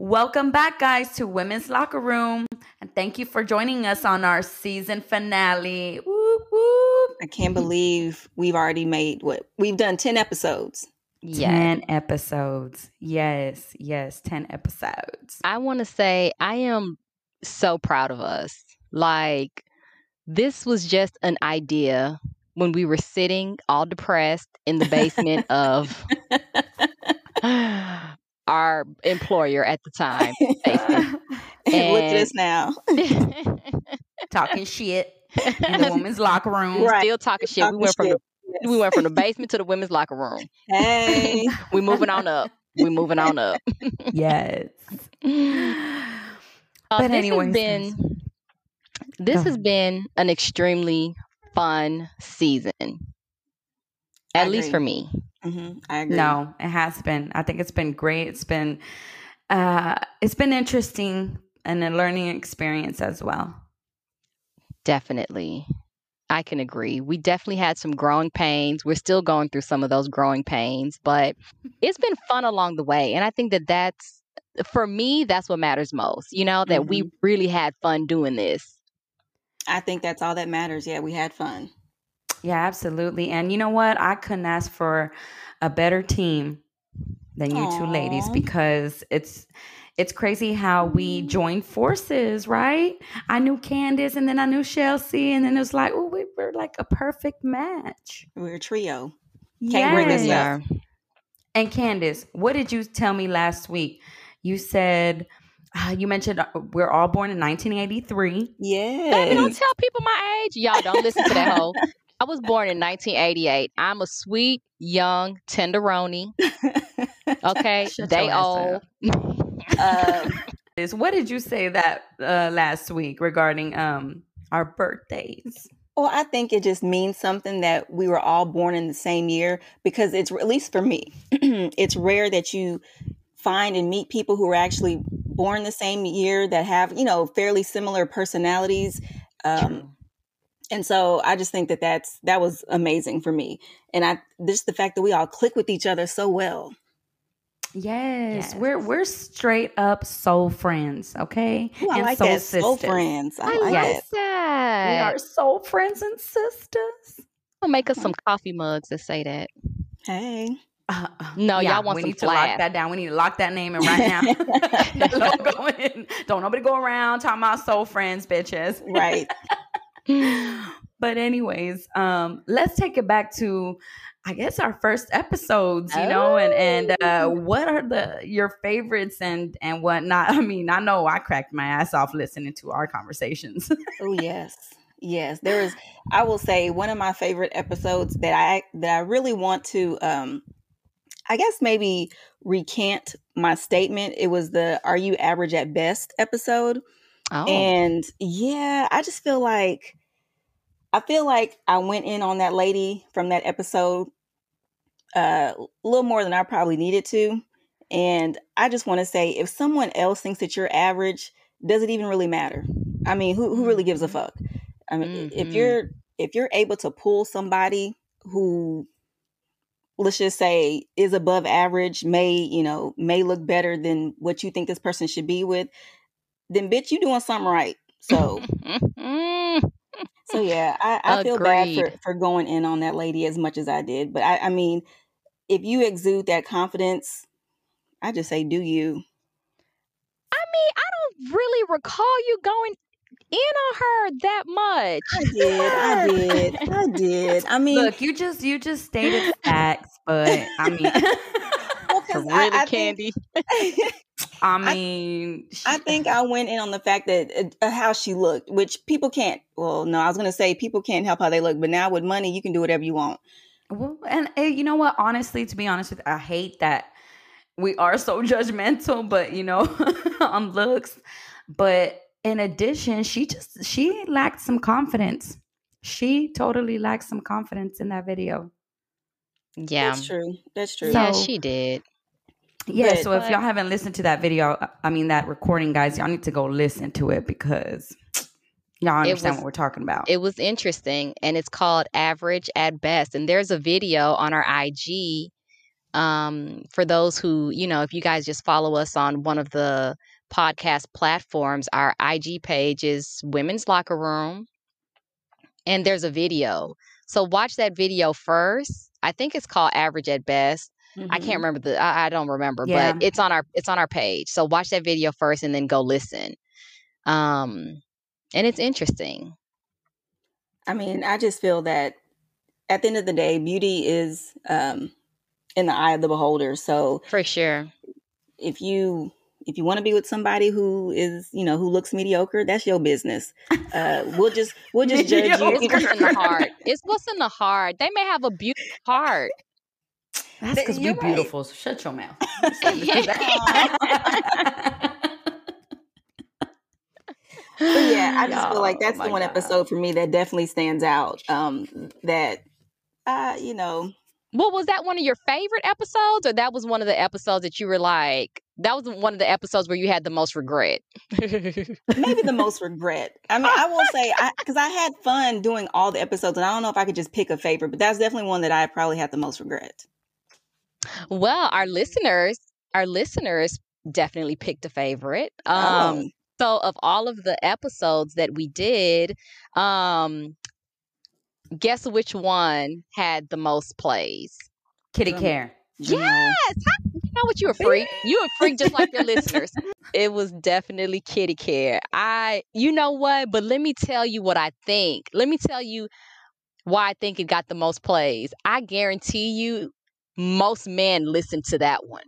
Welcome back, guys, to Women's Locker Room. And thank you for joining us on our season finale. Whoop, whoop. I can't believe we've already made what we've done 10 episodes. 10 episodes. Yes, yes, 10 episodes. I want to say I am so proud of us. Like, this was just an idea when we were sitting all depressed in the basement of our employer at the time. And look at us now. Talking shit in the women's locker room. Right. Still talking shit. We Talking went from the shit. we went from the basement to the women's locker room. Hey. We moving on up. We moving on up. Yes. Uh, But this anyways, has been this Go has been an extremely fun season. I At least agree. for me. Hmm I agree. No, it has been. I think it's been great. It's been uh it's been interesting and a learning experience as well. Definitely. I can agree. We definitely had some growing pains. We're still going through some of those growing pains, but it's been fun along the way. And I think that that's, for me, that's what matters most. You know, that we really had fun doing this. I think that's all that matters. Yeah, we had fun. Yeah, absolutely. And you know what? I couldn't ask for a better team than you two ladies because it's it's crazy how we joined forces, right? I knew Candace and then I knew Chelsea and then it was like, oh, we were like a perfect match. We're a trio. Can't bring this Yes. up. And Candace, what did you tell me last week? You said uh, you mentioned uh, we're all born in 1983. Baby, Yes. don't tell people my age. Y'all don't listen to that hoe. I was born in 1988. I'm a sweet, young tenderoni. Okay. Shut they old. Um, Is what did you say that uh, last week regarding um our birthdays? Well, I think it just means something that we were all born in the same year because it's at least for me, it's rare that you find and meet people who are actually born the same year that have, you know, fairly similar personalities. Um, and so I just think that that's that was amazing for me. And I just the fact that we all click with each other so well. Yes, Yes. we're we're straight up soul friends, okay? Ooh, I And like soul that. Soul sisters. friends. I, I like like it. We are soul friends and sisters. We'll make us some coffee mugs that say that. Hey. Uh, No, y'all want we some need to lock that down. We need to lock that name in right now. don't go in. Don't nobody go around talking about soul friends, bitches. Right. but anyways, um, let's take it back to I guess our first episodes, you know, and and uh, Oh. what are the your favorites and and whatnot. I mean, I know I cracked my ass off listening to our conversations. Oh yes. Yes. There is I will say one of my favorite episodes that I that I really want to um I guess maybe recant my statement. It was the Are You Average at Best episode. Oh, And yeah, I just feel like I feel like I went in on that lady from that episode uh, a little more than I probably needed to. And I just want to say if someone else thinks that you're average, does it even really matter? I mean, who who really gives a fuck? I mean, if Mhm. you're if you're able to pull somebody who let's just say is above average, may, you know, may look better than what you think this person should be with, then bitch, you doing something right. So Mm, so yeah, I, I feel bad for, for going in on that lady as much as I did. But I, I mean, if you exude that confidence, I just say do you. I mean, I don't really recall you going in on her that much. I did, I did, I did. I mean, Look, you just you just stated facts, but I mean, well, 'cause really, I, I Candy. Think, I mean, I think I went in on the fact that uh, how she looked, which people can't. Well, no, I was gonna say people can't help how they look, but now with money, you can do whatever you want. Well, and uh, you know what? Honestly, to be honest with you, I hate that we are so judgmental, but you know, on looks. But in addition, she just she lacked some confidence. She totally lacked some confidence in that video. Yeah. That's true. That's true. Yeah, she did. Yeah, But- so if y'all haven't listened to that video, uh, I mean that recording, guys, y'all need to go listen to it because y'all understand was- what we're talking about. It was interesting, and it's called Average at Best. And there's a video on our IG Um, for those who, you know, if you guys just follow us on one of the podcast platforms, our IG page is Women's Locker Room, and there's a video. So watch that video first. I think it's called Average at Best. Mm-hmm. I can't remember the. I, I don't remember, yeah. but it's on our it's on our page. So watch that video first, and then go listen. Um, and it's interesting. I mean, I just feel that at the end of the day, beauty is um, in the eye of the beholder. So for sure, if you if you want to be with somebody who is you know who looks mediocre, that's your business. Uh, we'll just we'll just judge you. It's what's in the heart. It's what's in the heart. They may have a beautiful heart. That's because we're right. beautiful. So shut your mouth. But yeah, I just feel like that's oh the one God. episode for me that definitely stands out. Um, that uh, you know. Well, was that one of your favorite episodes, or that was one of the episodes that you were like, that was one of the episodes where you had the most regret? Maybe the most regret. I mean, I will say, because I, I, had fun doing all the episodes, and I don't know if I could just pick a favorite, but that's definitely one that I probably had the most regret. Well, our listeners, our listeners definitely picked a favorite. Um, oh. So, of all of the episodes that we did, um, guess which one had the most plays? Kitty um, Care. Yes. you know what? You're a freak. You're a freak just like your listeners. It was definitely kitty care. I, you know what? But let me tell you what I think. Let me tell you why I think it got the most plays. I guarantee you, most men listen to that one.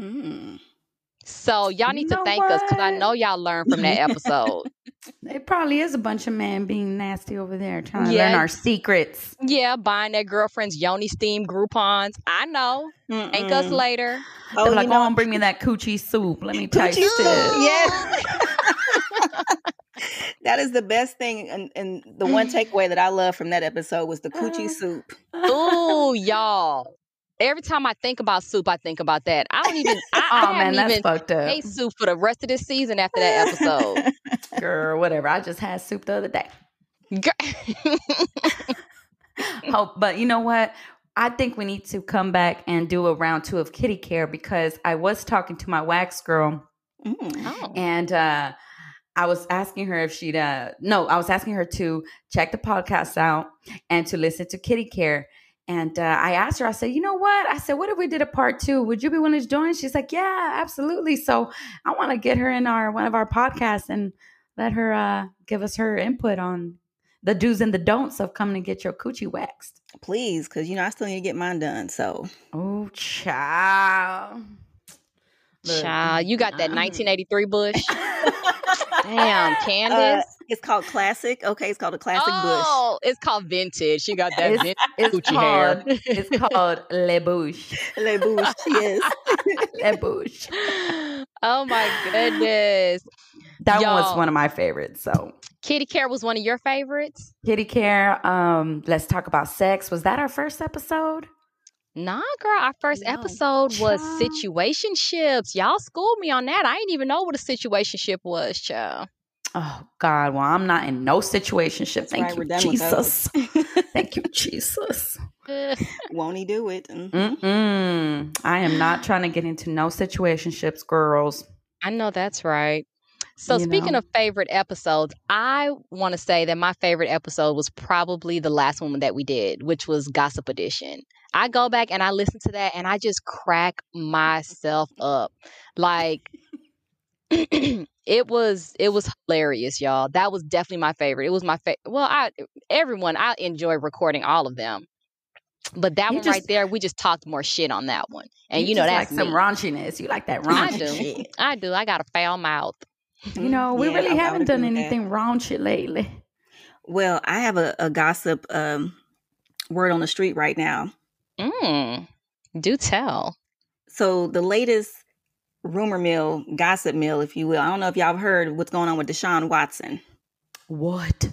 Mm. So y'all need you to thank what? us because I know y'all learned from that episode. it probably is a bunch of men being nasty over there trying yeah. to learn our secrets. Yeah, buying their girlfriend's Yoni steam Groupons. I know. Mm-mm. Thank us later. Oh, They're like, know, oh, bring me that coochie soup. Let me taste it. Yes. that is the best thing, and, and the one takeaway that I love from that episode was the coochie soup. Oh, y'all! Every time I think about soup, I think about that. I don't even. I, oh I man, that's even fucked up. Ate soup for the rest of this season after that episode. Girl, whatever. I just had soup the other day. oh, but you know what? I think we need to come back and do a round two of kitty care because I was talking to my wax girl, mm. oh. and uh, I was asking her if she'd. Uh, no, I was asking her to check the podcast out and to listen to kitty care and uh, I asked her, I said, you know what? I said, what if we did a part two? Would you be willing to join? She's like, yeah, absolutely. So I want to get her in our one of our podcasts and let her uh, give us her input on the do's and the don'ts of coming to get your coochie waxed. Please, because you know I still need to get mine done. So, oh, child. Child, you got that 1983 bush. Damn, uh, Candace. Uh, it's called classic. Okay, it's called a classic oh, bush. it's called vintage. She got that it's, vintage it's called, hair. It's called Le Bouche. Le Bouche, yes. Le Bouche. Oh my goodness. That Y'all, one was one of my favorites. So Kitty Care was one of your favorites? Kitty Care. Um, let's talk about sex. Was that our first episode? Nah, girl. Our first no, episode child. was situationships. Y'all schooled me on that. I didn't even know what a situationship was, child. Oh God, well, I'm not in no situationship. Thank you, Jesus. Thank you, Jesus. Won't he do it? Mm. Mm-mm. I am not trying to get into no situationships, girls. I know that's right. So, you speaking know. of favorite episodes, I want to say that my favorite episode was probably the last one that we did, which was Gossip Edition. I go back and I listen to that and I just crack myself up. Like, it was it was hilarious, y'all. That was definitely my favorite. It was my favorite. Well, I everyone I enjoy recording all of them, but that you one just, right there, we just talked more shit on that one. And you, you know that's like some raunchiness. You like that raunchy I do. Shit. I do. I got a foul mouth. You know, we yeah, really I, haven't I done anything raunchy lately. Well, I have a, a gossip um, word on the street right now. Mm, do tell. So the latest rumor mill, gossip mill, if you will. I don't know if y'all have heard what's going on with Deshaun Watson. What?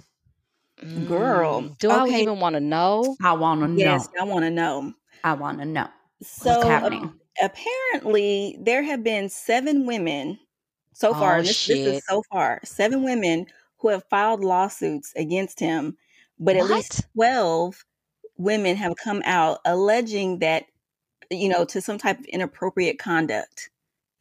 Girl. Mm, do okay. I even want to know? I want to know. Yes, I want to know. I want to know. So what's happening? Uh, apparently, there have been seven women so far. Oh, this, this, is so far seven women who have filed lawsuits against him, but what? at least twelve women have come out alleging that you know, to some type of inappropriate conduct.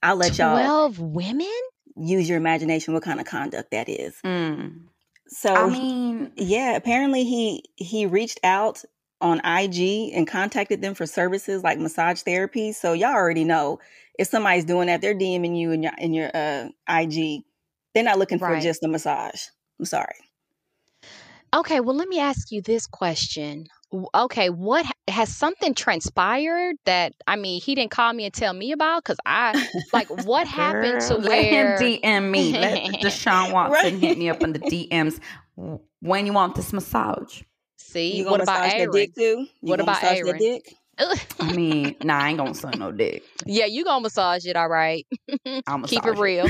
I'll let y'all 12 women? use your imagination what kind of conduct that is. Mm. So I mean, yeah, apparently he he reached out on IG and contacted them for services like massage therapy. So y'all already know if somebody's doing that, they're DMing you in your in your uh, IG. They're not looking for just a massage. I'm sorry. Okay, well, let me ask you this question. W- Okay, what has something transpired that I mean he didn't call me and tell me about? Because I like what happened to girl, let him DM me. Let Deshaun Watson Right. hit me up in the DMs when you want this massage. see You what gonna about massage Aaron? dick too? You What gonna about massage that Aaron? dick? I mean, nah, I ain't gonna suck no dick. yeah, you gonna massage it, all right? I'll Keep it real.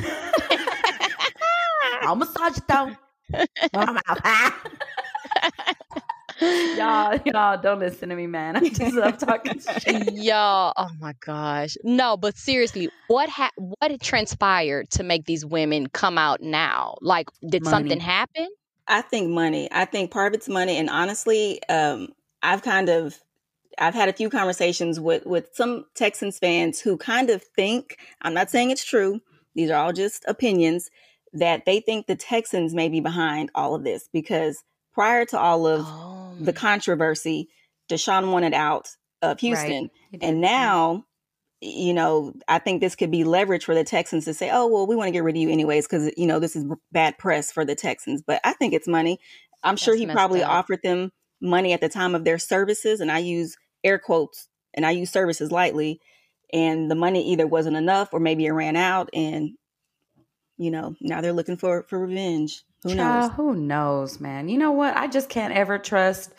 I'll massage it though. I'm out. y'all, y'all, don't listen to me, man. I'm just I'm talking shit. Y'all, oh my gosh. No, but seriously, what ha- what had transpired to make these women come out now? Like, did something happen? I think money. I think part of it's money, and honestly, um, I've kind of I've had a few conversations with with some Texans fans who kind of think I'm not saying it's true. These are all just opinions that they think the Texans may be behind all of this because prior to all of Oh, the controversy, Deshaun wanted out of Houston, did. and mm-hmm. now. You know, I think this could be leverage for the Texans to say, "Oh, well, we want to get rid of you anyways because you know this is bad press for the Texans." But I think it's money. I'm sure he probably up. offered them money at the time of their services, and I use air quotes and I use services lightly. And the money either wasn't enough or maybe it ran out, and you know now they're looking for for revenge. Who Child, knows? Who knows, man? You know what? I just can't ever trust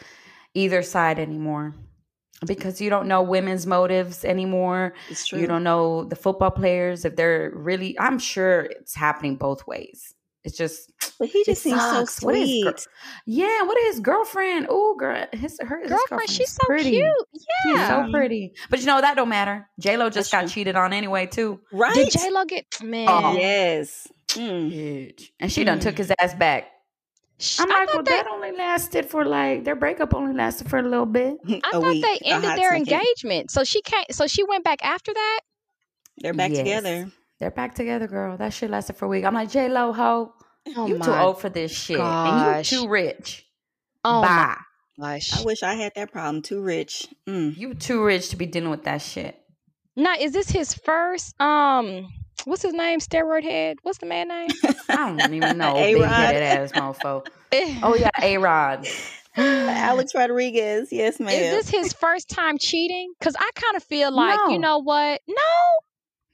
either side anymore because you don't know women's motives anymore. It's true. You don't know the football players if they're really. I'm sure it's happening both ways. It's just but he it just seems so sucks. What is sweet. gir- yeah. What is his girlfriend? Oh, girl, his her his girlfriend, she's so pretty. cute. She's Yeah. so pretty. But you know that don't matter. J Lo just That's got true. cheated on anyway too. right? Did J Lo get man? Oh. yes. Mm. Huge. And she done took his ass back. I'm I like, well, they, that only lasted for like their breakup only lasted for a little bit. I thought week, they ended their second. engagement. So she can't. So she went back after that. They're back Yes. together. They're back together, girl. That shit lasted for a week. I'm like, J Lo, ho, Oh you too old for this shit, gosh. and you too rich. Oh my Bye. gosh. I wish I had that problem. Too rich. Mm. You too rich to be dealing with that shit. Now, is this his first? Um, what's his name? Steroid head. What's the man name? I don't even know. A-Rod. Big headed ass mofo. Oh yeah, A Rod. Alex Rodriguez. Yes, ma'am. Is this his first time cheating? Because I kind of feel like you know what? No.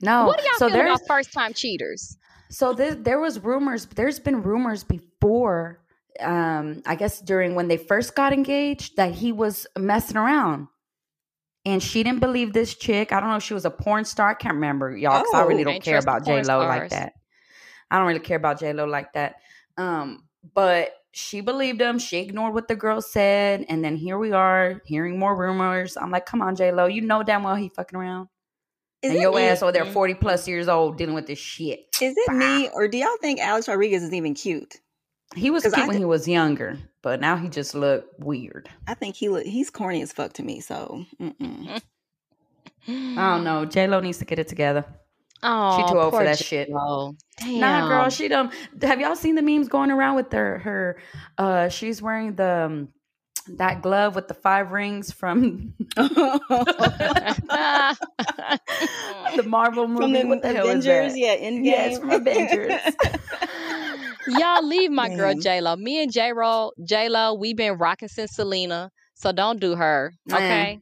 No. what do y'all so feel there's about first time cheaters? so there, there was rumors. There's been rumors before. Um, I guess during when they first got engaged, that he was messing around, and she didn't believe this chick. I don't know if she was a porn star. I can't remember, y'all. Because I really Oh. don't care about J Lo like that. I don't really care about J Lo like that. Um, but she believed him. She ignored what the girl said, and then here we are hearing more rumors. I'm like, come on, J Lo, you know damn well he fucking around, Is and your me? ass over there Mhm. 40 plus years old dealing with this shit. Is it me, or do y'all think Alex Rodriguez is even cute? He was cute I when d- he was younger, but now he just look weird. I think he look, he's corny as fuck to me. So mm-mm. I don't know. J Lo needs to get it together. Oh, She too old for that shit. J-Lo. Damn. Nah, girl, she done. Have y'all seen the memes going around with her? Her, uh, she's wearing the um, that glove with the five rings from the Marvel movie. from the what the hell is Avengers, that? yeah, Endgame. Yes, from Avengers. Y'all leave my girl Man. J Lo. Me and J Lo, J Lo, we been rocking since Selena. So don't do her. Okay.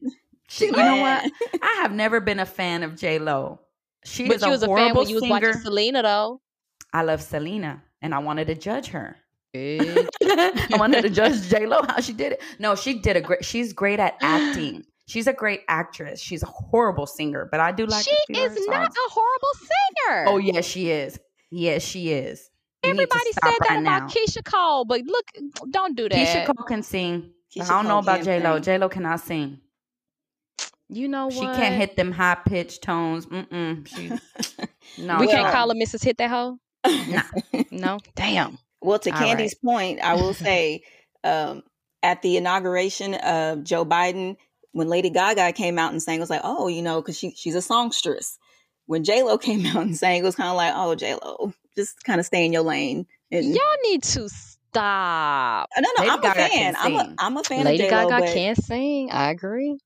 She- you know what? I have never been a fan of J Lo. She But is you was a fan horrible when you was singer. watching Selena though. I love Selena, and I wanted to judge her. I wanted to judge J Lo how she did it. No, she did a great. She's great at acting. She's a great actress. She's a horrible singer, but I do like. she a few of is her not a horrible singer. Oh yes, she is. Yes, she is. You need to Everybody stop said that right about now. Keyshia Cole, but look, don't do that. Keyshia Cole can sing. Keyshia I don't know about J Lo. J Lo cannot sing. you know what? She can't hit them high pitched tones. Mm-mm. She no. We Well- can't call her Mrs. Hit That Hole. Nah. No, damn. Well, to All Candy's point, I will say um, at the inauguration of Joe Biden, when Lady Gaga came out and sang, it was like, oh, you know, because she she's a songstress. When J Lo came out and sang, it was kind of like, oh, J Lo, just kind of stay in your lane. And, Y'all need to stop. no, no, Lady I'm Gaga a fan. I'm a sing. I'm a fan Lady of J Lo. Gaga but can't sing. I agree.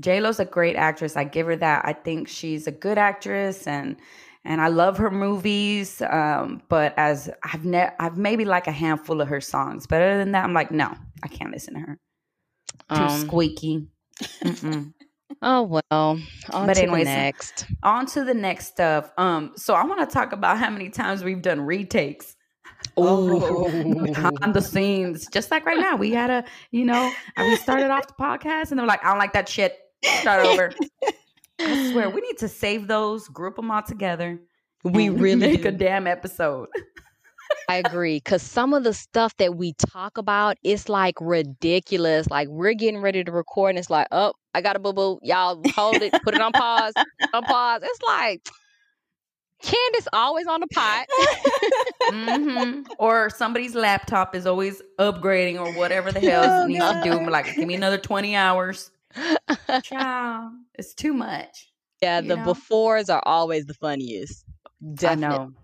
J Lo's a great actress. I give her that. I think she's a good actress, and and I love her movies. Um, but as I've ne- I've maybe like a handful of her songs, but other than that, I'm like, no, I can't listen to her. Too Um, squeaky. Oh well. On But to anyways, the next. On to the next stuff. Um, so I want to talk about how many times we've done retakes. Oh. behind the scenes. Just like right now, we had a, you know, and we started off the podcast and they're like, I don't like that shit. Start over. I swear, we need to save those, group them all together. We and really make a damn episode. I agree. Cause some of the stuff that we talk about is like ridiculous. Like we're getting ready to record and it's like, oh, I got a boo boo. Y'all hold it, put it on pause, on pause. It's like Candace always on the pot. hmm Or somebody's laptop is always upgrading or whatever the hell Oh, it needs to do. We're like, give me another 20 hours. Child, it's too much. yeah, the know? befores are always the funniest. Definitely.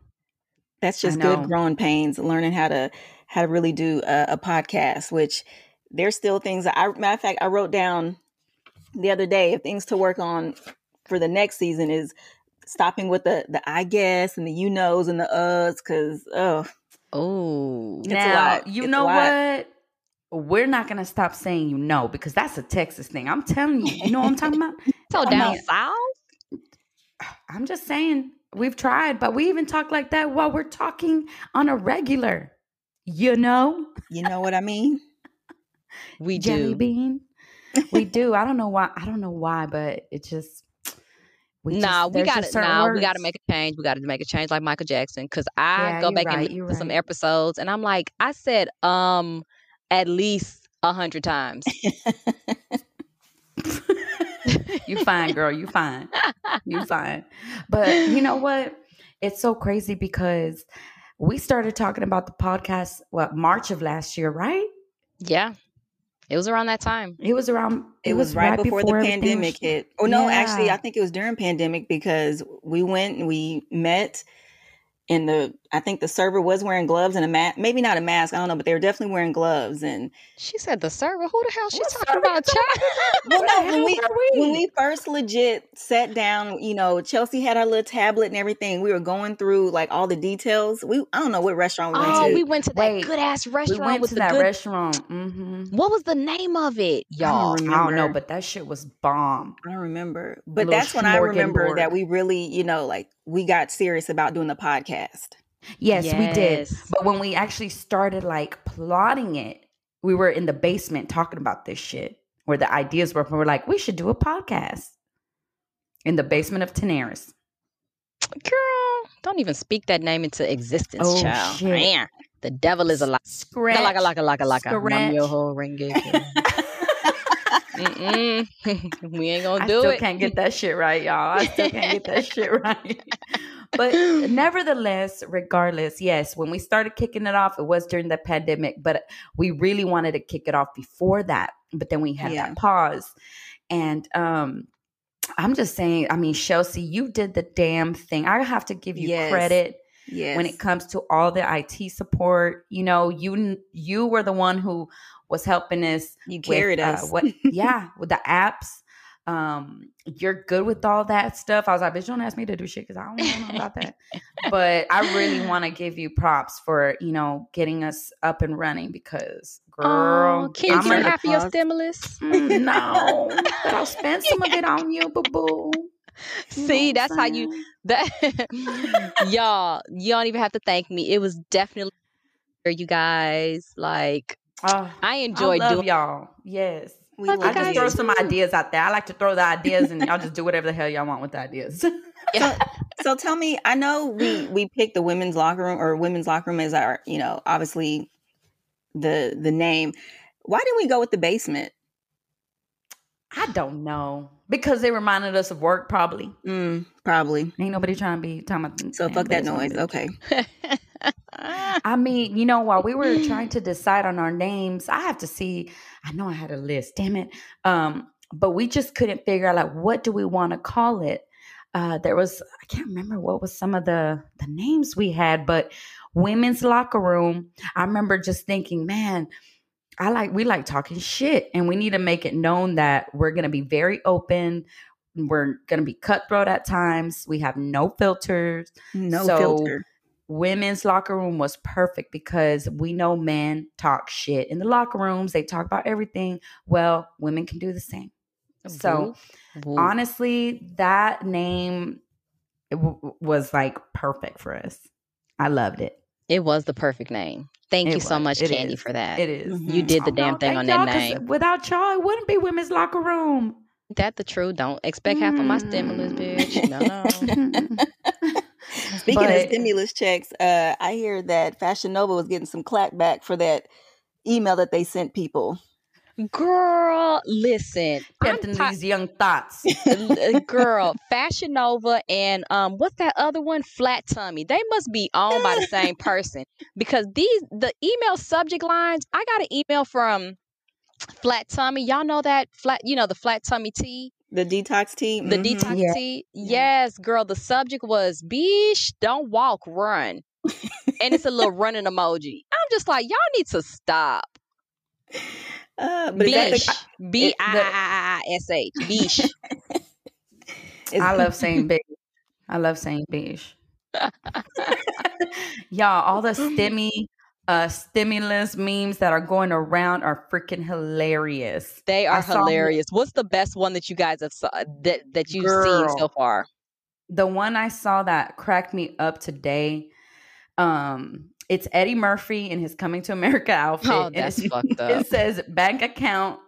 I know. That's just good growing pains, learning how to how to really do a, a podcast. Which there's still things that I matter of fact I wrote down the other day of things to work on for the next season is stopping with the the I guess and the you knows and the uhs because oh Oh. Now, you It's know what? We're not gonna stop saying you know because that's a Texas thing. I'm telling you, you know what I'm talking about. So I down mean- south? I'm just saying we've tried, but we even talk like that while we're talking on a regular. You know, you know what I mean. We jelly do. bean. We do. I don't know why. I don't know why, but it just. We nah, just, we got to nah, we got to make a change. We got to make a change like Michael Jackson because I Yeah, go back right, and you're some episodes, and I'm like, I said um at least a hundred times. you fine, girl. You fine. You fine. But you know what? It's so crazy because we started talking about the podcast what March of last year, right? yeah, it was around that time. It was around. It, was, right before, the pandemic was- hit. Oh no, actually, I think it was during pandemic because we went and we met, in the I think the server was wearing gloves and a mask. Maybe not a mask. I don't know, but they were definitely wearing gloves. And She said the server. Who the hell she talking server about? you Child? well, no, when hell we when we first legit sat down, you know, Chelsea had her little tablet and everything. We were going through like all the details. We I don't know what restaurant we went Oh, to. we went to that Wait, good ass restaurant. We went with to the that good. restaurant. hmm what was the name of it, y'all? don't I don't know, but that shit was bomb. I don't remember. But that's when I remember that we really, you know, like we got serious about doing the podcast. Yes, we did. But when we actually started like plotting it, we were in the basement talking about this shit where the ideas were. We were like, we should do a podcast in the basement of Tenaris. Girl, don't even speak that name into existence, Oh, child. shit. Man, the devil is a lie. Scratch. Laka laka laka laka. Scratch. Nam-myoho Renge Kyo. Mm-mm. we ain't gonna do it. I still it. can't get that shit right, y'all. I still can't get that shit right. But nevertheless, regardless, yes, when we started kicking it off, it was during the pandemic, but we really wanted to kick it off before that. But then we had Yeah. that pause. And um I'm just saying, I mean, Chelsea, you did the damn thing. I have to give you Yes. credit Yes. when it comes to all the IT support. You know, you you were the one who was helping us you with, carried uh, us. what yeah, with the apps. Um, you're good with all that stuff. I was like, bitch, don't ask me to do shit because I don't know about that. But I really want to give you props for, you know, getting us up and running because girl, Oh, can you I'm give me gonna- half of your stimulus? Mm, no, but I'll spend some of it on you, boo boo. See, that's how you that y'all. You don't even have to thank me. It was definitely for you guys. Like Oh, I I enjoyed love doing. y'all. Yes. We Love I just guys throw some ideas out there. I like to throw the ideas and y'all just do whatever the hell y'all want with the ideas. So, so tell me, I know we we picked the women's locker room or women's locker room as our, you know, obviously the the name. Why didn't we go with the basement? I don't know. Because they reminded us of work, probably. Mm, probably. Ain't nobody trying to be talking about So fuck that noise. bitch. Okay. I mean, you know, while we were trying to decide on our names, I have to see. I know I had a list. Damn it. Um, but we just couldn't figure out like what do we want to call it. Uh, there was I can't remember what was some of the the names we had, but women's locker room. I remember just thinking, man, I like we like talking shit, and we need to make it known that we're gonna be very open. We're gonna be cutthroat at times. We have no filters. No So, filter. Women's locker room was perfect because we know men talk shit in the locker rooms. They talk about everything. Well, women can do the same. So. Honestly, that name w- was like perfect for us. I loved it. it was the perfect name. Thank It you so much, It Candy, is. for that. It is. You mm-hmm. did the Oh, damn no, thing on that name. Without y'all, it wouldn't be women's locker room. That the truth. Don't expect half of my stimulus, mm. bitch. No, no. Speaking of stimulus checks, uh, I hear that Fashion Nova was getting some clack back for that email that they sent people. Girl, listen. I'm Tempting ti- these young thoughts. uh, girl, Fashion Nova and um what's that other one? Flat Tummy. They must be owned by the same person because these the email subject lines. I got an email from Flat Tummy. Y'all know that flat, you know, the Flat Tummy tea, The detox team. the mhm. detox Yeah. tea. Yeah. Yes, girl. The subject was "Beesh, don't walk, run," and it's a little running emoji. I'm just like, y'all need to stop. Uh, but is Beesh, B I I I S H. Beesh. I love saying beige. I love saying beige. Y'all, all the stimmy, uh, stimulus memes that are going around are freaking hilarious. They are hilarious. What's the best one that you guys have saw, that that you've seen so far? The one I saw that cracked me up today, um, it's Eddie Murphy in his Coming to America outfit. Oh, that's fucked up. It says bank account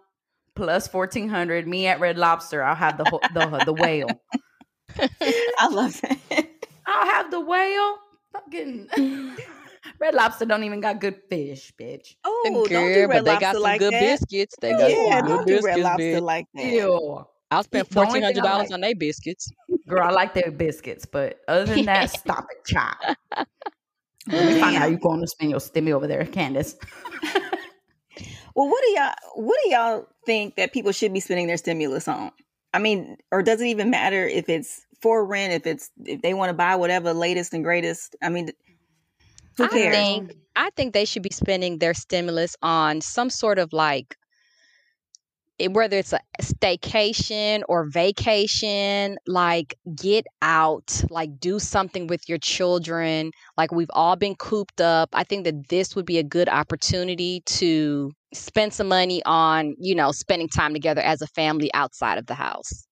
plus fourteen hundred. Me at Red Lobster. I'll have the the the whale. I love it. I'll have the whale. Fucking Red Lobster don't even got good fish, bitch. Oh, don't Girl, do Red but they Lobster got some like good that. biscuits. They got Yeah, some good don't do Red Lobster bitch. like that. Ew. I'll spend The only fourteen thing I hundred dollars like- on their biscuits. Girl, I like their biscuits, but other than that, stop it, child. Let me find out Damn. you going to spend your stimmy over there, Candace. Well, what do y'all what do y'all think that people should be spending their stimulus on? I mean, or does it even matter if it's for rent, if it's if they want to buy whatever latest and greatest? I mean, who I think I think they should be spending their stimulus on some sort of like it, whether it's a staycation or vacation, like get out, like do something with your children. Like we've all been cooped up. I think that this would be a good opportunity to spend some money on, you know, spending time together as a family outside of the house.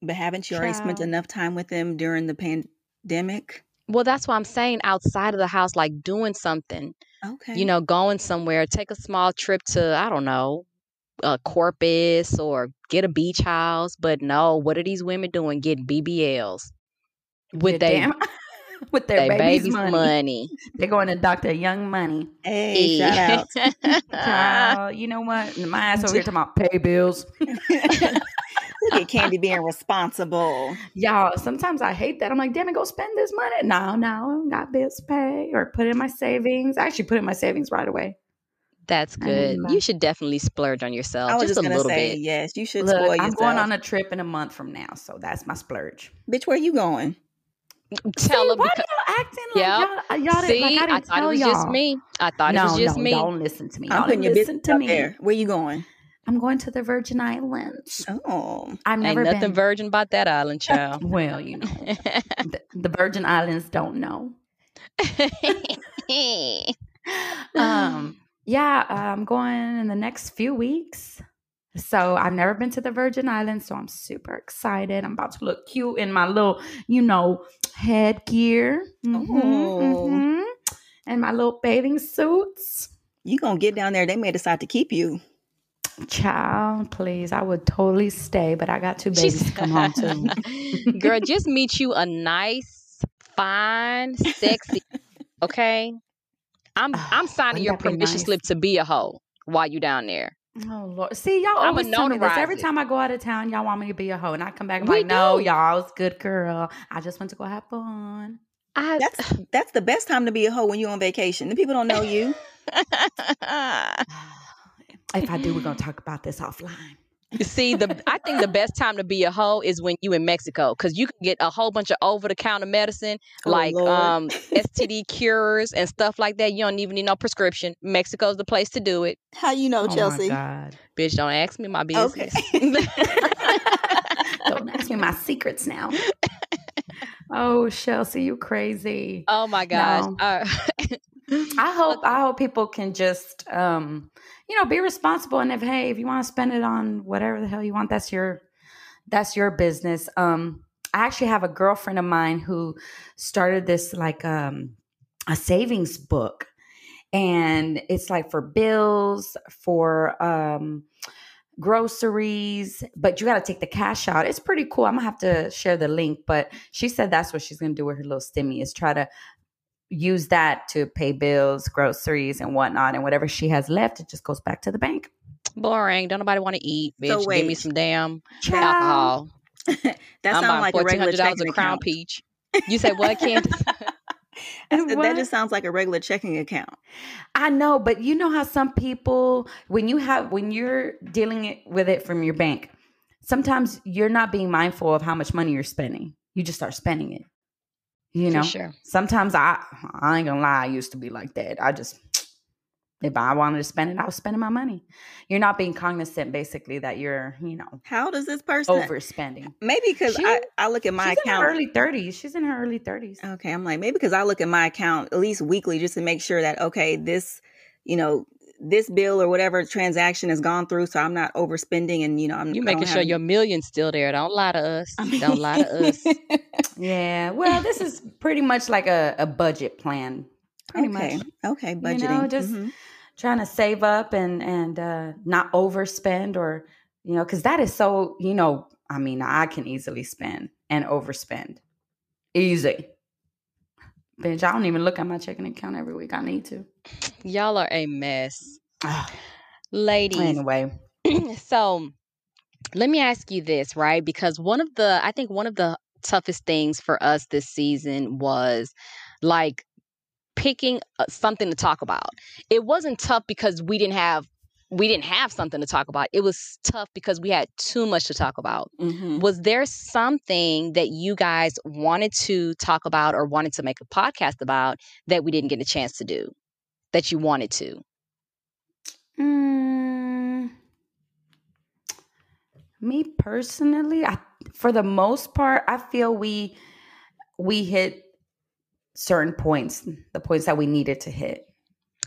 But haven't you already spent enough time with them during the pandemic? Well, that's why I'm saying outside of the house, like doing something. Okay. you know, going somewhere, take a small trip to, I don't know, uh, Corpus or get a beach house. But no, what are these women doing? Getting BBLs with Their with their baby's, baby's money. money. They're going to Dr. Young Money. Hey, shout out. Child, you know what? My ass over here talking about pay bills. Look at Candy being responsible. Y'all, sometimes I hate that. I'm like, damn it, go spend this money. No, no, I got bills pay or put in my savings. I actually put in my savings right away. That's I didn't good. You should definitely splurge on yourself I was just, just a gonna little say bit. yes. You should Look, spoil I'm yourself. going on a trip in a month from now, so that's my splurge. Bitch, where you going? Tell See, her why because y'all acting like Yep. y'all, uh, y'all see, didn't, like I I, didn't thought it tell was y'all. just me. I thought it was just no, me. don't listen to me. I'm Y'all putting didn't your listen business to me. there. Where you going? I'm going to the Virgin Islands. Oh, I've never Ain't nothing been. virgin about that island, child. well, you know, the, the Virgin Islands don't know. Um, yeah, I'm going in the next few weeks. So I've never been to the Virgin Islands, so I'm super excited. I'm about to look cute in my little, you know, headgear. Mhm, Oh. mhm. And my little bathing suits. you gonna get down there? They may decide to keep you. Child, please. I would totally stay, but I got two She babies to come home to. Girl, just meet you a nice, fine, sexy. Okay, I'm Ah, I'm signing your that permission nice? slip to be a hoe while you down there. Oh Lord! See, y'all I'ma always tell me this. Every time I go out of town, y'all want me to be a hoe, and I come back. I'm We like, no, y'all, I was good girl. I just went to go have fun. I, That's that's the best time to be a hoe when you're on vacation. The people don't know you. If I do, we're gonna talk about this offline. You see, the I think the best time to be a hoe is when you in Mexico because you can get a whole bunch of over the counter medicine Oh, like Lord. um STD cures and stuff like that. You don't even need no prescription. Mexico's the place to do it. How you know, Oh Chelsea? my God. Bitch, don't ask me my Okay. business. Don't ask me my secrets now. Oh, Chelsea, you crazy. oh my gosh. No. Uh, I hope I hope people can just um you know be responsible and if hey if you want to spend it on whatever the hell you want that's your that's your business. Um I actually have a girlfriend of mine who started this like um a savings book and it's like for bills for um groceries but you got to take the cash out it's pretty cool i'm gonna have to share the link but she said that's what she's gonna do with her little stimmy is try to use that to pay bills, groceries, and whatnot. And whatever she has left, it just goes back to the bank. boring. Don't nobody want to eat. Bitch, So give me some damn Child. alcohol. That I'm sounds buying like a regular dollars checking of Crown account. Peach. You say what, Candace? I said, What? that just sounds like a regular checking account. I know, but you know how some people, when you have, when you're dealing with it from your bank, sometimes you're not being mindful of how much money you're spending. You just start spending it. You know, sure. sometimes I, I ain't gonna lie, I used to be like that. I just, if I wanted to spend it, I was spending my money. You're not being cognizant, basically, that you're, you know, How does this person? overspending. Maybe because I, I look at my She's in account. her early 30s. She's in her early 30s. Okay, I'm like maybe because I look at my account at least weekly just to make sure that okay, this, you know, this bill or whatever transaction has gone through, so I'm not overspending and you know I'm You making sure have- your million's still there. Don't lie to us. I mean- Don't lie to us. Yeah. Well, this is pretty much like a, a budget plan. Pretty okay, much. okay, know, budgeting. just- Mhm. Trying to save up and and uh not overspend or you know, because that is so, you know, I mean, I can easily spend and overspend. Easy. Bitch, I don't even look at my checking account every week. I need to. Y'all are a mess. Ladies, anyway. so let me ask you this, right? Because one of the, I think one of the toughest things for us this season was like picking uh, something to talk about. It wasn't tough because we didn't have we didn't have something to talk about. It was tough because we had too much to talk about. Mhm. Was there something that you guys wanted to talk about or wanted to make a podcast about that we didn't get a chance to do that you wanted to? Mm, me personally, I for the most part, I feel we we hit certain points, the points that we needed to hit.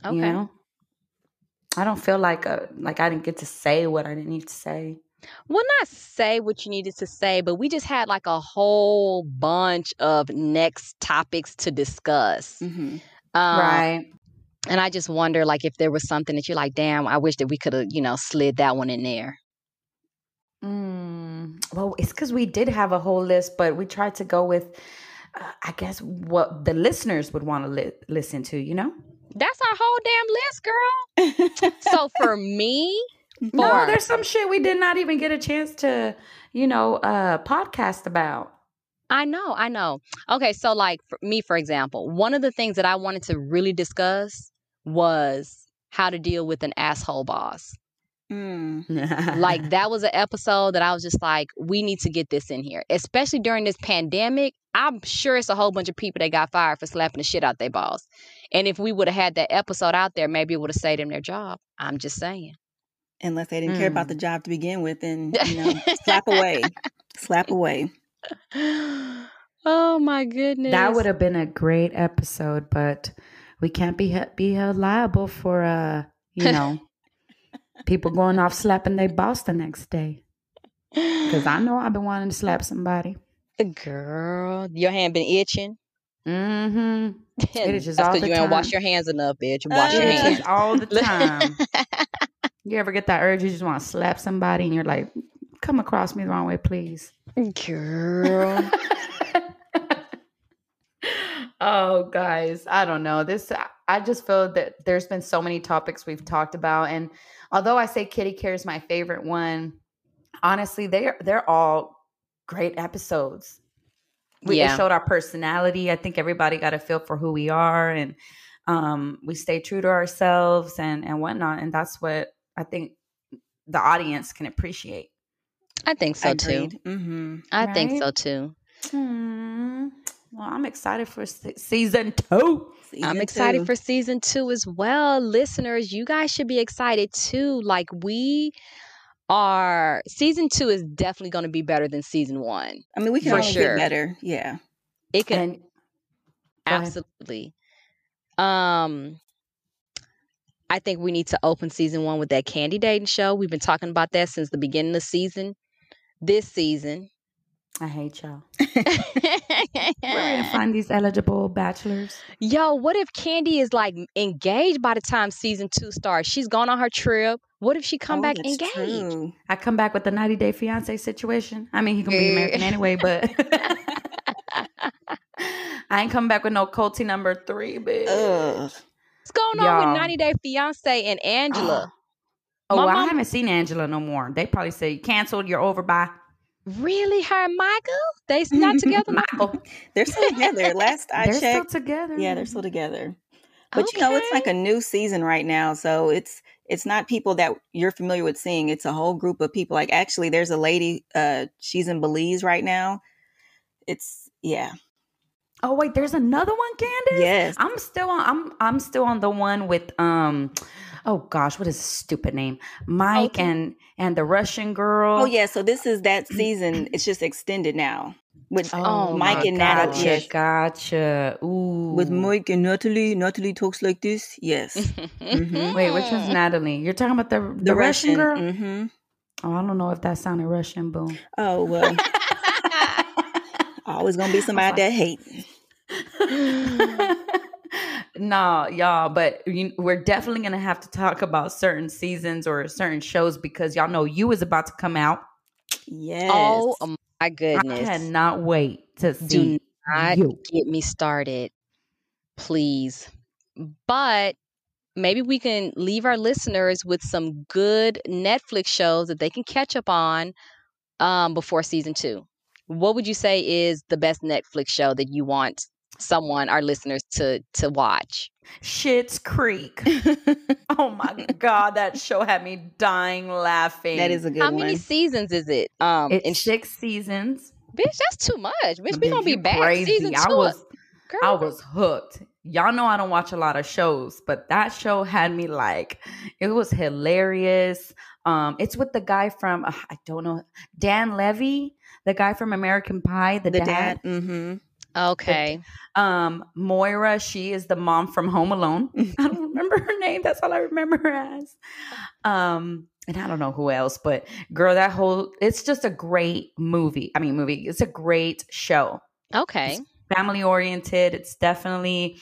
Okay. You know, I don't feel like uh like I didn't get to say what I didn't need to say. well not say what you needed to say but we just had like a whole bunch of next topics to discuss Mhm. um, right. and i just wonder like if there was something that you're like damn i wish that we could have you know slid that one in there Mm, well, it's because we did have a whole list, but we tried to go with, uh, I guess, what the listeners would want to li- listen to. You know. That's our whole damn list girl so for me No, there's some shit we did not even get a chance to, you know, uh podcast about. I know, I know. Okay, so like for me, for example, one of the things that I wanted to really discuss was how to deal with an asshole boss. Mm. Like that was an episode that I was just like, we need to get this in here, especially during this pandemic. I'm sure it's a whole bunch of people that got fired for slapping the shit out their boss. And if we would have had that episode out there, maybe it would have saved them their job. I'm just saying. Unless they didn't care about Mm. the job to begin with, then you know, slap away, slap away. oh my goodness. that would have been a great episode, but we can't be be held liable for uh, you know, people going off slapping their boss the next day. Because I know I've been wanting to slap somebody. Girl, your hand been itching. Mm-hmm. It is just That's all because you ain't wash your hands enough, bitch. Wash your Uh, hands. All the time. you ever get that urge you just want to slap somebody and you're like, come across me the wrong way, please. Girl. oh, guys, I don't know. This, I- just feel that there's been so many topics we've talked about, and although I say Kitty Care is my favorite one, honestly, they're they're all great episodes. We Yeah. showed our personality. I think everybody got a feel for who we are, and um, we stay true to ourselves and and whatnot. And that's what I think the audience can appreciate. I think so too. hmm I think so too. Hmm. Well, I'm excited for se- season two. I'm excited for season two as well. Listeners, you guys should be excited too. Like we are season two is definitely going to be better than season one. I mean, we can For only sure. get better. Yeah. It can And absolutely. Um I think we need to open season one with that candy dating show. We've been talking about that since the beginning of the season. This season. I hate y'all. Where to find these eligible bachelors? Yo, what if Candy is like engaged by the time season two starts? She's gone on her trip. What if she come Oh, back that's engaged? true. I come back with the 90 day fiance situation. I mean, he gonna be American anyway, but I ain't coming back with no Colty number three, bitch. Ugh. What's going on Y'all. with 90 Day Fiance and Angela? Oh, My well, I haven't seen Angela no more. They probably say canceled. You're over by really, her and Michael? They s- not together? Michael. They're still together. Last I They're still together. yeah, they're still together. But you know, it's like a new season right now, so it's it's not people that you're familiar with seeing. It's a whole group of people. Like actually, there's a lady. Uh, she's in Belize right now. It's yeah, Oh wait, there's another one, Candace. yes. I'm still on. I'm I'm still on the one with um. Oh gosh, what is his stupid name? Mike Okay. and and the Russian girl. Oh yeah, so this is that season. It's just extended now with Oh, Mike and Natalie. Gotcha, Yes. gotcha. Ooh. With Mike and Natalie. Natalie talks like this. Yes, Mhm. Wait, which one's Natalie? You're talking about the the, the, Russian, girl? hmm Oh, I don't know if that sounded Russian, Boom. Oh well, always gonna be somebody that hate. No, y'all, but you, we're definitely gonna have to talk about certain seasons or certain shows because y'all know you is about to come out. Yes. Oh my goodness. I cannot wait to Do see not you. get me started, please. But maybe we can leave our listeners with some good Netflix shows that they can catch up on um, before season two. What would you say is the best Netflix show that you want someone, our listeners, to to watch? Schitt's Creek. oh my god, that show had me dying laughing. that is a good How one. many seasons is it? Um, it's and six seasons. bitch, that's too much. Bitch, we Bitch, gonna be you back crazy. season two. I was Girl, I was hooked. Y'all know I don't watch a lot of shows, but that show had me like it was hilarious. Um, it's with the guy from uh, I don't know Dan Levy, the guy from American Pie, the, the dad. dad. Mm-hmm. Okay. Um, Moira, she is the mom from Home Alone. I don't remember her name. That's all I remember her as. Um, and I don't know who else, but girl, that whole it's just a great movie. I mean, movie. It's a great show. Okay. Family oriented. It's definitely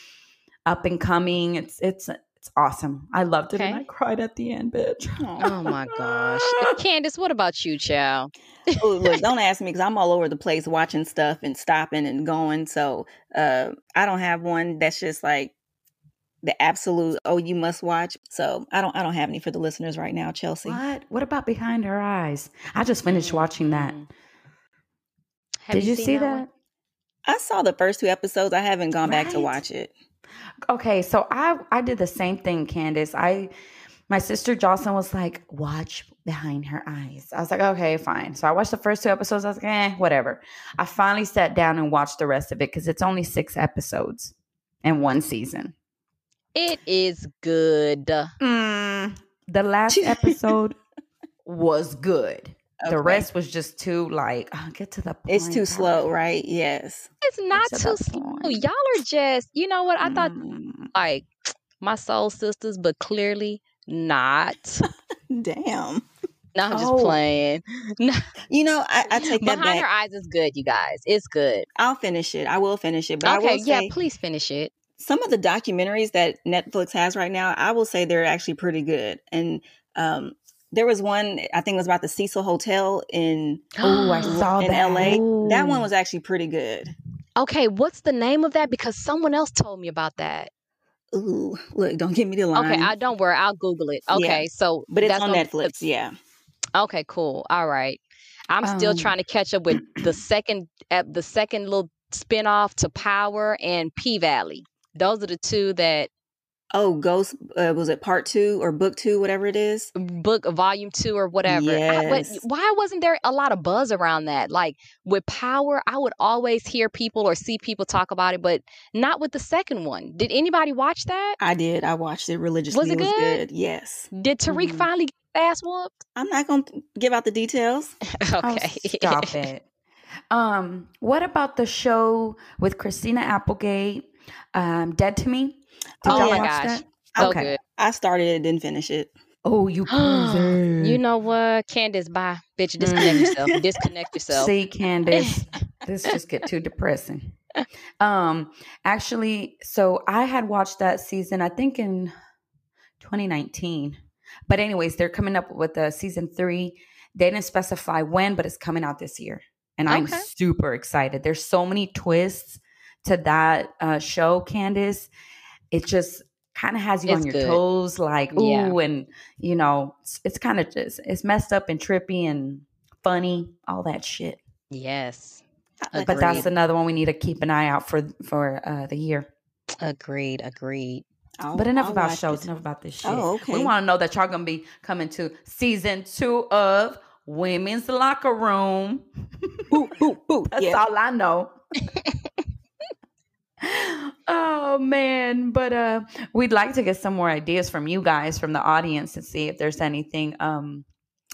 up and coming. It's it's it's awesome. I loved it and I cried at the end, bitch. Oh my gosh. Candace, what about you, child? oh, look, don't ask me because I'm all over the place watching stuff and stopping and going. So uh, I don't have one that's just like the absolute. Oh, you must watch. So I don't. I don't have any for the listeners right now, Chelsea. What? What about Behind Her Eyes? I just finished watching that. Mm. Have Did you, seen see one? that? I saw the first two episodes. I haven't gone back to watch it. Okay, so I I did the same thing, Candace. I my sister Jocelyn was like, watch behind her eyes. I was like, okay, fine. So I watched the first two episodes. I was like, eh, whatever. I finally sat down and watched the rest of it because it's only six episodes and one season. It is good. Mm, the last episode was good. The rest was just too like, oh, get to the point. It's too slow, right? Yes. It's not to too slow. point. Y'all are just, you know what? I thought Mm. like my soul sisters, but clearly not. Damn. No, I'm just Oh. playing. You know, I, I take that Behind back. her eyes is good, you guys. It's good. I'll finish it. I will finish it. But I okay, will yeah, say please finish it. some of the documentaries that Netflix has right now, I will say they're actually pretty good. And um, there was one I think it was about the Cecil Hotel in Oh, I saw in that. LA. That one was actually pretty good. Okay, what's the name of that? Because someone else told me about that. Ooh, look, don't give me the line. Okay, I don't worry. I'll Google it. Yeah. Okay, so but it's that's on gonna- Netflix. Yeah. Okay, cool. All right. I'm still Um, trying to catch up with the second uh, the second little spinoff to Power and P Valley. Those are the two that Oh, Ghost uh, was it part two or book two, whatever it is? book volume two or whatever. I- but Yes. why wasn't there a lot of buzz around that? Like with Power, I would always hear people or see people talk about it, but not with the second one. Did anybody watch that? I did. I watched it religiously. Was it good? Yes. Did Tariq Mhm. finally get ass whooped? I'm not going to give out the details. okay. Oh, stop it. Um, what about the show with Christina Applegate, um, Dead to Me? Did Oh my gosh. So Okay. good. I started it, didn't finish it. Oh, you poser. You know what? Candace, bye. Bitch, disconnect yourself. Disconnect yourself. See, Candace, this just get too depressing. Um, actually, so I had watched that season, I think in 2019. But anyways, they're coming up with a season three. They didn't specify when, but it's coming out this year, and I'm super excited. There's so many twists to that uh, show, Candace. It just kind of has you It's on your good. toes, like ooh, Yeah. and you know, it's, it's kind of just it's messed up and trippy and funny, all that shit. Yes. I- But that's another one we need to keep an eye out for for uh, the year. Agreed. Agreed. I'll- but enough I'll about shows, it. enough about this shit. Oh, We want to know that y'all gonna be coming to season two of Women's Locker Room. Boo, boo, boo. That's Yeah. all I know. oh man, but uh we'd like to get some more ideas from you guys from the audience and see if there's anything um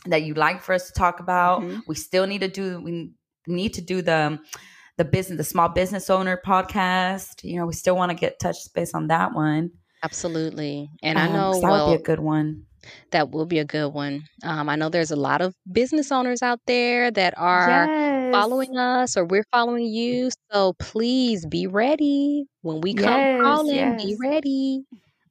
that you'd like for us to talk about. Mhm. We still need to do we need to do the the business the small business owner podcast. You know, we still want to get touch space on that one. Absolutely. And I know that well, would be a good one. that will be a good one. Um, I know there's a lot of business owners out there that are Yes. Following us or we're following you. So please be ready when we come Yes, calling. Be ready.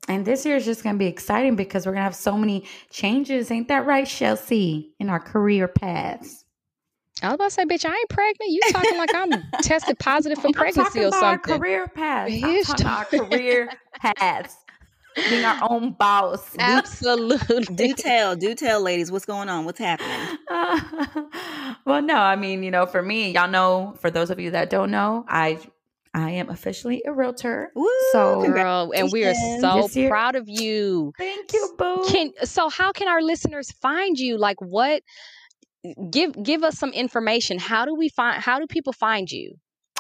And this year is just going to be exciting because we're going to have so many changes. Ain't that right, Chelsea, in our career paths? I was about to say, bitch, I ain't pregnant. You talking like I'm tested positive for pregnancy or something. career paths. I'm talking about our career paths. Being our own boss. Absolutely. Do tell, do tell, ladies, what's going on? What's happening? well, no, I mean, you know, for me, y'all know, for those of you that don't know, I I am officially a realtor. Woo, So- Girl, and we are so proud of you. Thank you, boo. Can so how can our listeners find you? Like what give give us some information. How do we find how do people find you?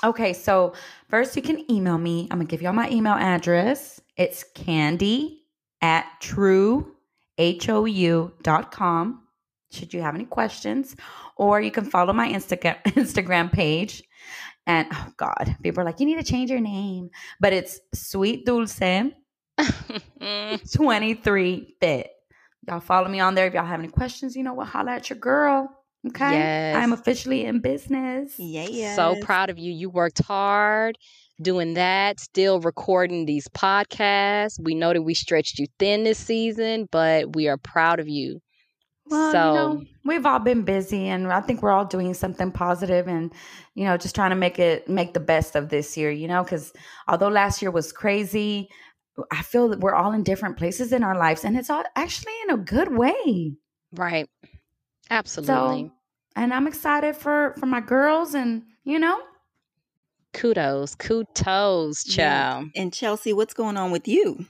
Okay, so first you can email me. I'm gonna give y'all my email address. It's candy at true H-O-U dot com. Should you have any questions? Or you can follow my Instagram Instagram page. And oh God, people are like, you need to change your name. But it's sweet dulce 23 fit. Y'all follow me on there. If y'all have any questions, you know what? Holla at your girl. Okay. Yes. I'm officially in business. Yeah. So proud of you. You worked hard doing that, still recording these podcasts. We know that we stretched you thin this season, but we are proud of you. Well, so you know, we've all been busy, and I think we're all doing something positive, and you know, just trying to make it make the best of this year. You know, because although last year was crazy, I feel that we're all in different places in our lives, and it's all actually in a good way. right. Absolutely. So, and I'm excited for for my girls, and you know, Kudos. Kudos, Yeah. And Chelsea, what's going on with you?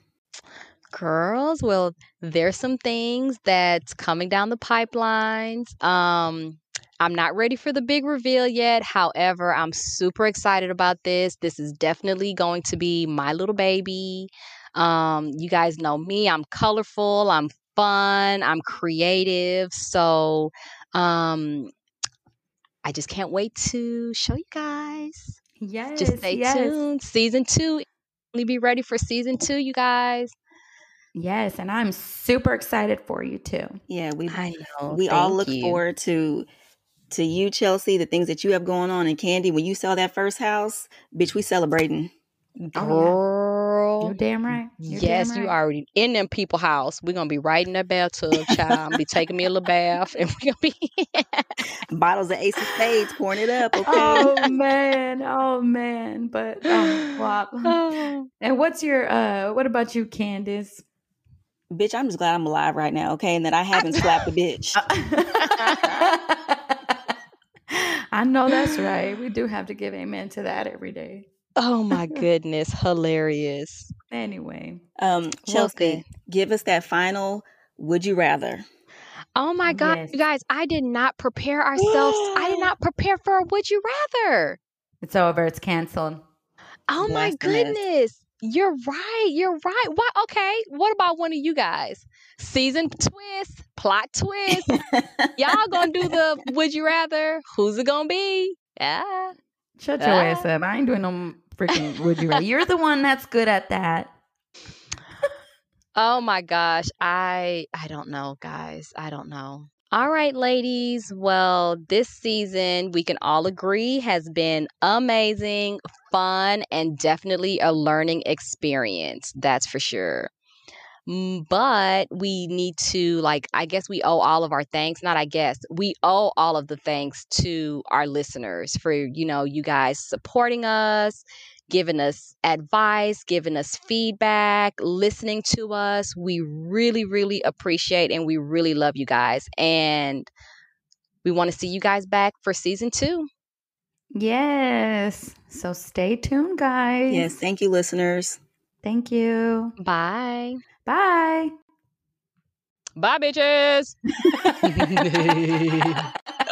Girls, well, there's some things that's coming down the pipelines. Um, I'm not ready for the big reveal yet. However, I'm super excited about this. This is definitely going to be my little baby. Um, you guys know me. I'm colorful. I'm fun. I'm creative. So, um, I just can't wait to show you guys. Yes, Just stay yes, tuned. Season two. Only be ready for season two, you guys. yes, and I'm super excited for you too. Yeah, we I know. we all look you. forward to to you, Chelsea, the things that you have going on. And Candy, when you sell that first house, bitch, we celebrating. Girl. You're damn right. You're yes, damn you already in them people house. We're gonna be right in that bathtub, child. be taking me a little bath, and we're gonna be. Bottles of Ace of Spades, pouring it up. Okay. oh man, oh man, but oh, wow. Oh. And what's your uh what about you, Candace? Bitch, I'm just glad I'm alive right now, okay? And that I haven't slapped a bitch. I know that's right. We do have to give amen to that every day. Oh my goodness, hilarious. Anyway, Um, Well, Chelsea, good. give us that final would you rather. Oh my God, Yes. you guys, I did not prepare ourselves. I did not prepare for a Would You Rather. it's over. It's canceled. Oh my Blasphemous. goodness. You're right. You're right. What? Okay. What about one of you guys? Season twist, plot twist. Y'all gonna do the Would You Rather? Who's it gonna be? Yeah. Shut your Ah. ass up. I ain't doing no freaking would you rather. You're the one that's good at that. Oh my gosh. I I don't know, guys. I don't know. All right, ladies. Well, this season we can all agree has been amazing, fun, and definitely a learning experience. That's for sure. Mm, But we need to, like, I guess we owe all of our thanks. Not, I guess, we owe all of the thanks to our listeners for, you know, you guys supporting us, giving us advice, giving us feedback, listening to us. We really, really appreciate and we really love you guys. And we want to see you guys back for season two. Yes. So stay tuned, guys. yes, thank you, listeners. Thank you. Bye. Bye. Bye, bitches.